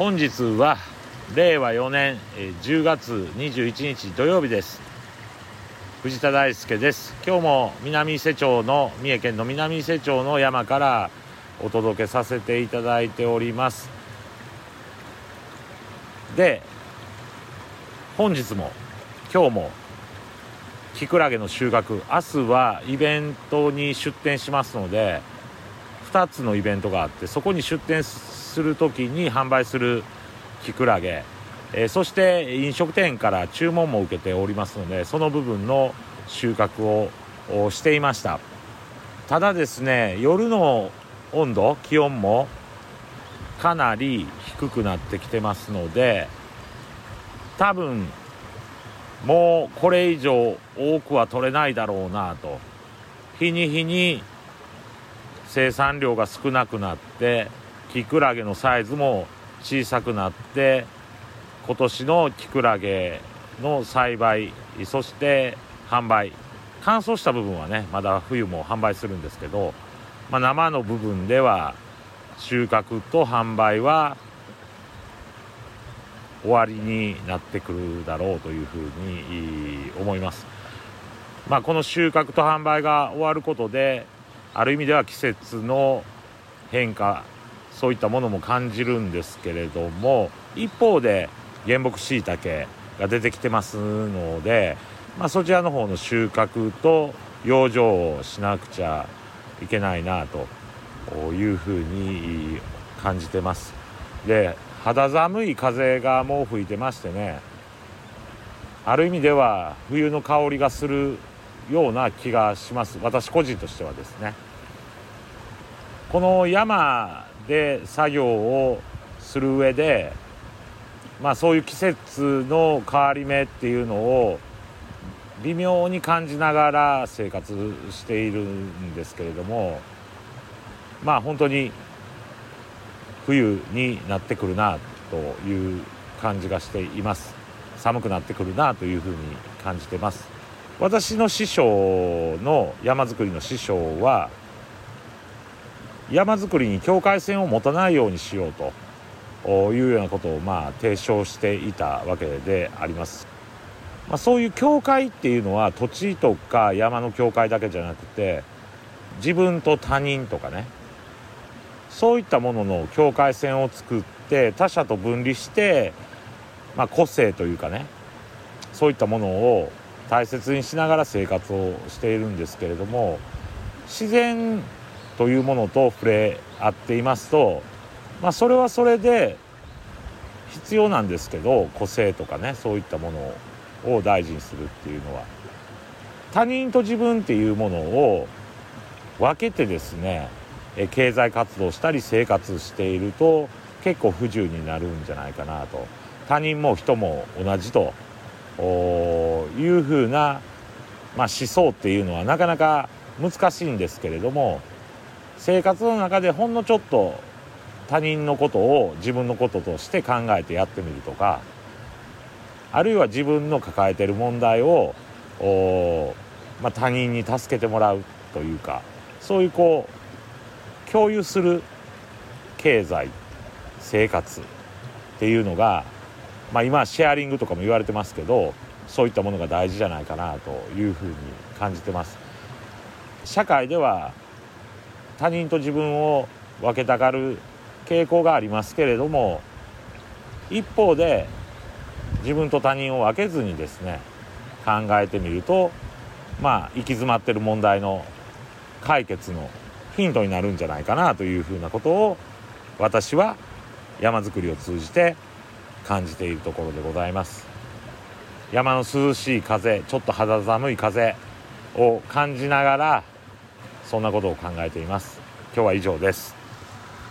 本日は令和4年10月21日土曜日です。藤田大輔です。今日も南伊勢町の三重県の南伊勢町の山からお届けさせていただいております。で本日も今日もキクラゲの収穫明日はイベントに出店しますので2つのイベントがあってそこに出店する時に販売するキクラゲ、えー、そして飲食店から注文も受けておりますのでその部分の収穫をしていました。ただですね夜の温度気温もかなり低くなってきてますので多分もうこれ以上多くは取れないだろうなと日に日に生産量が少なくなってキクラゲのサイズも小さくなって今年のキクラゲの栽培そして販売乾燥した部分はねまだ冬も販売するんですけど、まあ、生の部分では収穫と販売は終わりになってくるだろうというふうに思います。まあ、この収穫と販売が終わることである意味では季節の変化そういったものも感じるんですけれども一方で原木しいたけが出てきてますので、まあ、そちらの方の収穫と養生をしなくちゃいけないなというふうに感じてます。で肌寒い風がもう吹いてましてねある意味では冬の香りがするような気がします。私個人としてはですね。この山で作業をする上でまあそういう季節の変わり目っていうのを微妙に感じながら生活しているんですけれどもまあ本当に冬になってくるなという感じがしています。寒くなってくるなというふうに感じてます。私の師匠の山作りの師匠は山作りに境界線を持たないようにしようというようなことをまあ提唱していたわけであります、まあ、そういう境界っていうのは土地とか山の境界だけじゃなくて自分と他人とかねそういったものの境界線を作って他者と分離して、まあ、個性というかねそういったものを大切にしながら生活をしているんですけれども自然というものと触れ合っていますと、まあ、それはそれで必要なんですけど個性とかねそういったものを大事にするっていうのは。他人と自分っていうものを分けてですね経済活動したり生活していると結構不自由になるんじゃないかなと。他人も人も同じというふうな、まあ、思想っていうのはなかなか難しいんですけれども生活の中でほんのちょっと他人のことを自分のこととして考えてやってみるとかあるいは自分の抱えてる問題をまあ、他人に助けてもらうというかそういうこう共有する経済生活っていうのが、まあ、今シェアリングとかも言われてますけどそういったものが大事じゃないかなというふうに感じてます。社会では他人と自分を分けたがる傾向がありますけれども一方で自分と他人を分けずにですね考えてみるとまあ行き詰まってる問題の解決のヒントになるんじゃないかなというふうなことを私は山づくりを通じて感じているところでございます。山の涼しい風ちょっと肌寒い風を感じながらそんなことを考えています。今日は以上です。